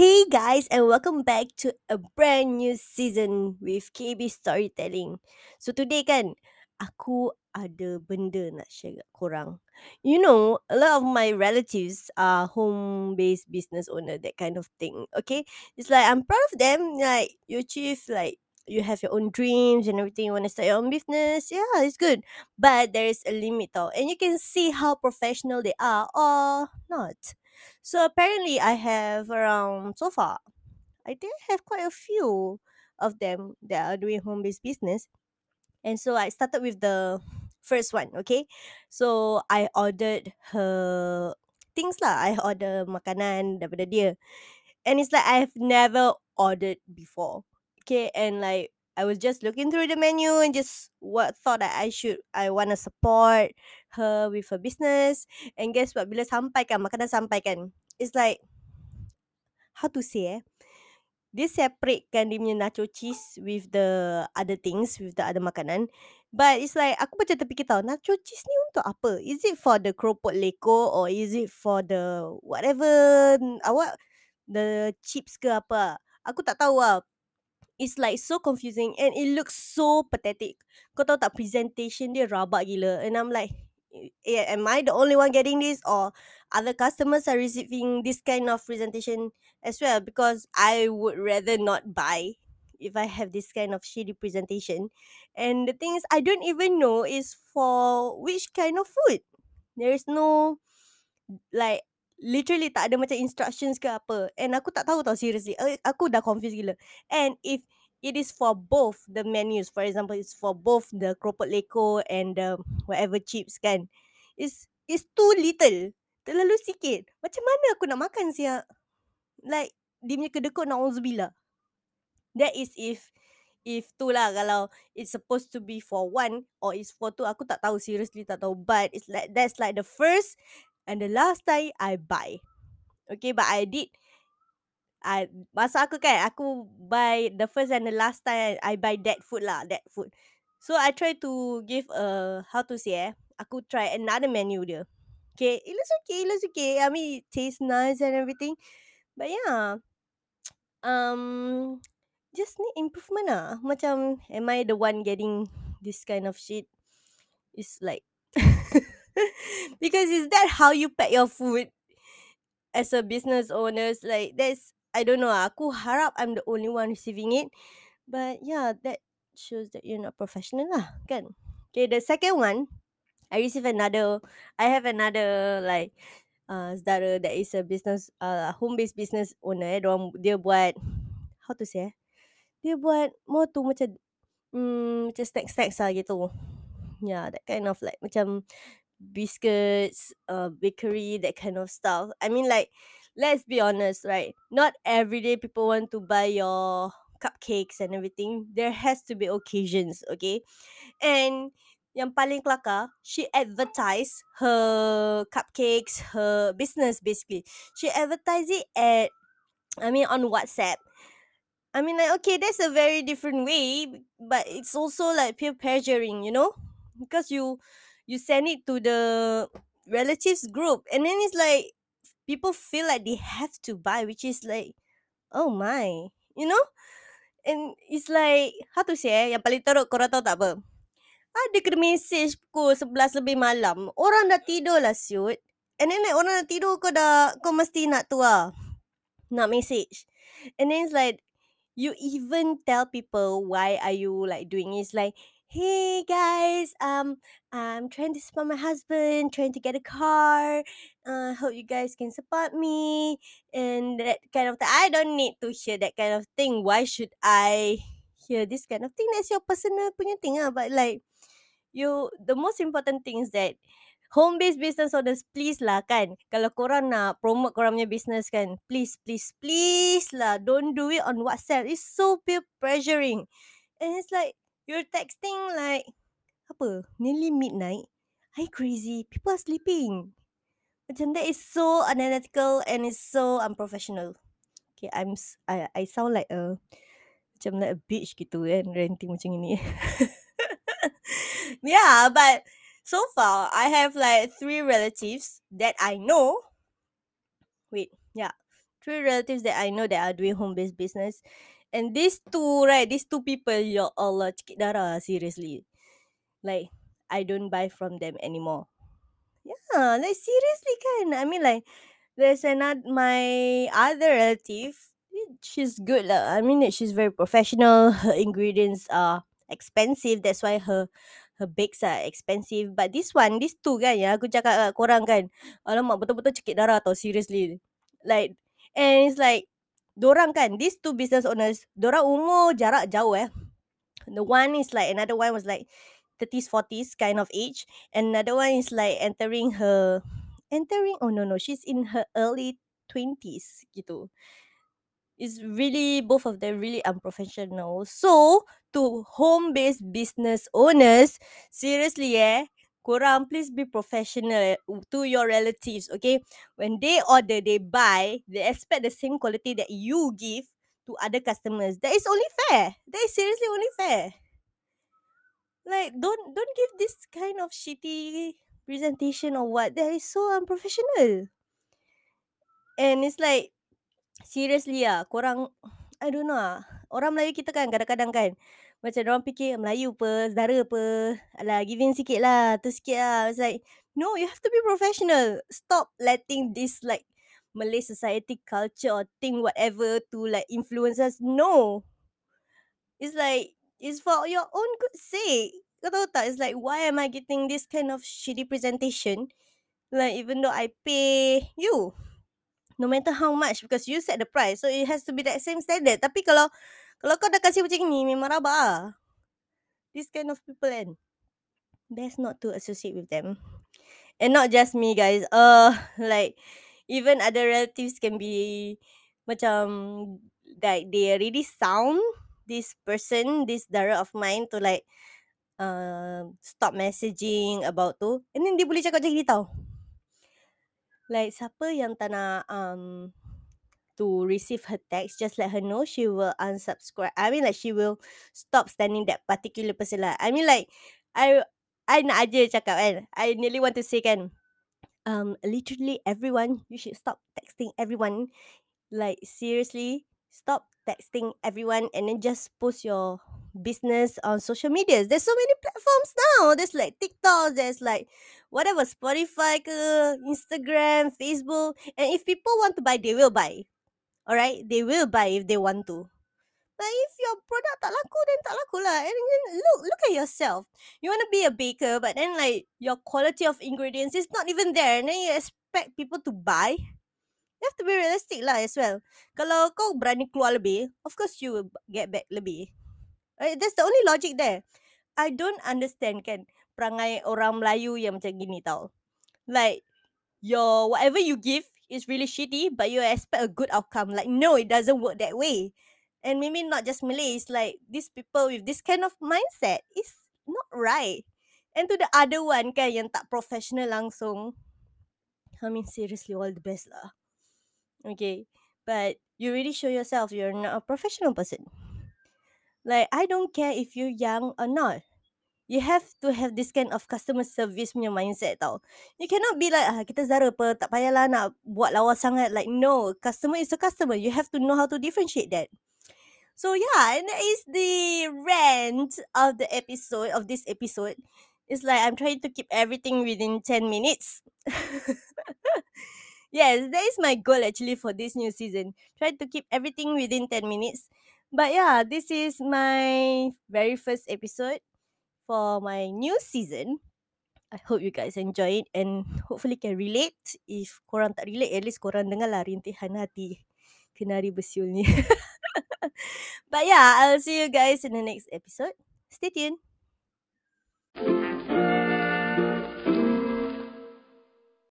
Hey guys, and welcome back to a brand new season with KB Storytelling. So today kan, aku ada benda nak share kat korang. You know, a lot of my relatives are home-based business owner, that kind of thing. Okay, it's like I'm proud of them. Like you achieve, like you have your own dreams and everything. You want to start your own business. Yeah, it's good, but there is a limit though, and you can see how professional they are or not. So apparently, I have around so far. I I have quite a few of them that are doing home based business, and so I started with the first one. Okay, so I ordered her things lah. I order makanan daripada dia, and it's like I've never ordered before. Okay, and like I was just looking through the menu and just what thought that I should I want to support her with her business. And guess what? Bila sampai kan makanan sampai kan, it's like how to say eh? Dia separatekan dia punya nacho cheese with the other things, with the other makanan. But it's like, aku macam terfikir tau, nacho cheese ni untuk apa? Is it for the keropok leko or is it for the whatever, awak, the chips ke apa? Aku tak tahu lah. It's like so confusing and it looks so pathetic. Kau tahu tak presentation dia rabak gila. And I'm like, am I the only one getting this or other customers are receiving this kind of presentation as well? Because I would rather not buy if I have this kind of shitty presentation. And the thing is, I don't even know is for which kind of food. There is no like literally tak ada macam instructions ke apa. And aku tak tahu tau seriously. Eh, Aku dah confused gila. And if it is for both the menus, for example, it's for both the keropok leko and the whatever chips kan. It's it's too little. Terlalu sikit. Macam mana aku nak makan siap? Like, dia punya kedekut na'udzubillah. That is if if tu lah kalau it's supposed to be for one or it's for two aku tak tahu seriously tak tahu but it's like that's like the first and the last time I buy. Okay, but I did I masa aku kan aku buy the first and the last time I buy that food lah, that food. So I try to give a how to say eh, aku try another menu dia. Okay, it looks okay, it looks okay. I mean, it tastes nice and everything. But yeah, um, just need improvement lah. Macam, am I the one getting this kind of shit? It's like, because is that how you pack your food as a business owners? Like, that's, I don't know. Aku harap I'm the only one receiving it. But yeah, that shows that you're not professional lah, kan? Okay, the second one, I receive another, I have another like, uh, saudara that is a business, uh, home-based business owner. Eh. Diorang, dia buat, how to say eh? Dia buat more tu macam, mm, macam snacks-snacks lah gitu. Yeah, that kind of like, macam biscuits, uh, bakery, that kind of stuff. I mean like, let's be honest, right? Not everyday people want to buy your cupcakes and everything. There has to be occasions, okay? And yang paling kelakar, she advertised her cupcakes, her business basically. She advertised it at, I mean, on WhatsApp. I mean, like, okay, that's a very different way, but it's also like peer pressuring, you know, because you you send it to the relatives group, and then it's like people feel like they have to buy, which is like, oh my, you know, and it's like how to say, eh, yang paling teruk korang tahu tak apa? Ada kena message pukul 11 lebih malam. Orang dah tidur lah siut. And then like orang dah tidur kau dah kau mesti nak tu lah. Nak message. And then it's like you even tell people why are you like doing it. It's like, hey guys, um, I'm trying to support my husband, trying to get a car. Uh, hope you guys can support me and that kind of thing. I don't need to hear that kind of thing. Why should I hear this kind of thing? That's your personal punya thing ah. But like, you the most important thing is that home based business owners please lah kan. Kalau korang nak promote korang punya business kan please please please lah. Don't do it on WhatsApp. It's so peer pressuring. And it's like you're texting like apa? Nearly midnight. Are you crazy? People are sleeping. Macam that is so unethical and it's so unprofessional. Okay I'm I I sound like a macam like a bitch gitu kan ranting macam ini yeah, but so far I have like three relatives that I know. Wait, yeah, three relatives that I know that are doing home based business. And these two, right, these two people, ya Allah, cekik darah, seriously. Like, I don't buy from them anymore. Yeah, like seriously kan. I mean like, there's another, my other relative, she's good lah. I mean she's very professional. Her ingredients are expensive. That's why her her bakes are expensive. But this one, these two kan, yang aku cakap kat korang kan. Alamak, betul-betul cekik darah tau, seriously. Like, and it's like, dorang kan, these two business owners, dorang umur jarak jauh eh. The one is like, another one was like 30s, 40s kind of age. And another one is like entering her, entering, oh no, no, she's in her early 20s gitu. It's really, both of them really unprofessional. So, to home-based business owners, seriously eh, korang please be professional to your relatives, okay? When they order, they buy, they expect the same quality that you give to other customers. That is only fair. That is seriously only fair. Like, don't don't give this kind of shitty presentation or what. That is so unprofessional. And it's like, seriously ah, korang, I don't know ah. Orang Melayu kita kan kadang-kadang kan, macam orang fikir Melayu apa, saudara apa, alah give in sikit lah, tu sikit lah. It's like, no, you have to be professional. Stop letting this like Malay society culture or thing whatever to like influence us. No. It's like, it's for your own good sake. Kau tahu tak? It's like, why am I getting this kind of shitty presentation? Like, even though I pay you. No matter how much because you set the price. So, it has to be that same standard. Tapi kalau kalau kau dah kasih macam ni, memang rabak lah. This kind of people kan. Best not to associate with them. And not just me guys. Uh, like, even other relatives can be macam like they already sound this person, this dara of mine to like uh, stop messaging about tu. And then dia boleh cakap macam ni tau. Like siapa yang tak nak um, to receive her text, just let her know she will unsubscribe. I mean like she will stop standing that particular person lah. I mean like I I nak aja cakap kan. I nearly want to say kan. Um, literally everyone, you should stop texting everyone. Like seriously, stop texting everyone and then just post your business on social medias. There's so many platforms now. There's like TikTok, there's like whatever, Spotify ke, Instagram, Facebook. And if people want to buy, they will buy. Alright? They will buy if they want to. But if your product tak laku, then tak laku lah. And then look, look at yourself. You want to be a baker, but then like your quality of ingredients is not even there. And then you expect people to buy. You have to be realistic lah as well. Kalau kau berani keluar lebih, of course you will get back lebih. Right? That's the only logic there. I don't understand kan perangai orang Melayu yang macam gini tau. Like, your whatever you give is really shitty, but you expect a good outcome. Like, no, it doesn't work that way. And maybe not just Malays, like these people with this kind of mindset is not right. And to the other one kan yang tak professional langsung, I mean seriously all the best lah. Okay, but you really show yourself you're not a professional person. Like I don't care if you're young or not. You have to have this kind of customer service punya mindset tau. You cannot be like, ah, kita Zara apa, tak payahlah nak buat lawa sangat. Like, no, customer is a customer. You have to know how to differentiate that. So yeah, and that is the rant of the episode, of this episode. It's like I'm trying to keep everything within 10 minutes. yes, that is my goal actually for this new season. Try to keep everything within 10 minutes. But yeah, this is my very first episode for my new season. I hope you guys enjoy it and hopefully can relate. If korang tak relate, at least korang dengar lah rintihan hati kenari bersiul ni. But yeah, I'll see you guys in the next episode. Stay tuned.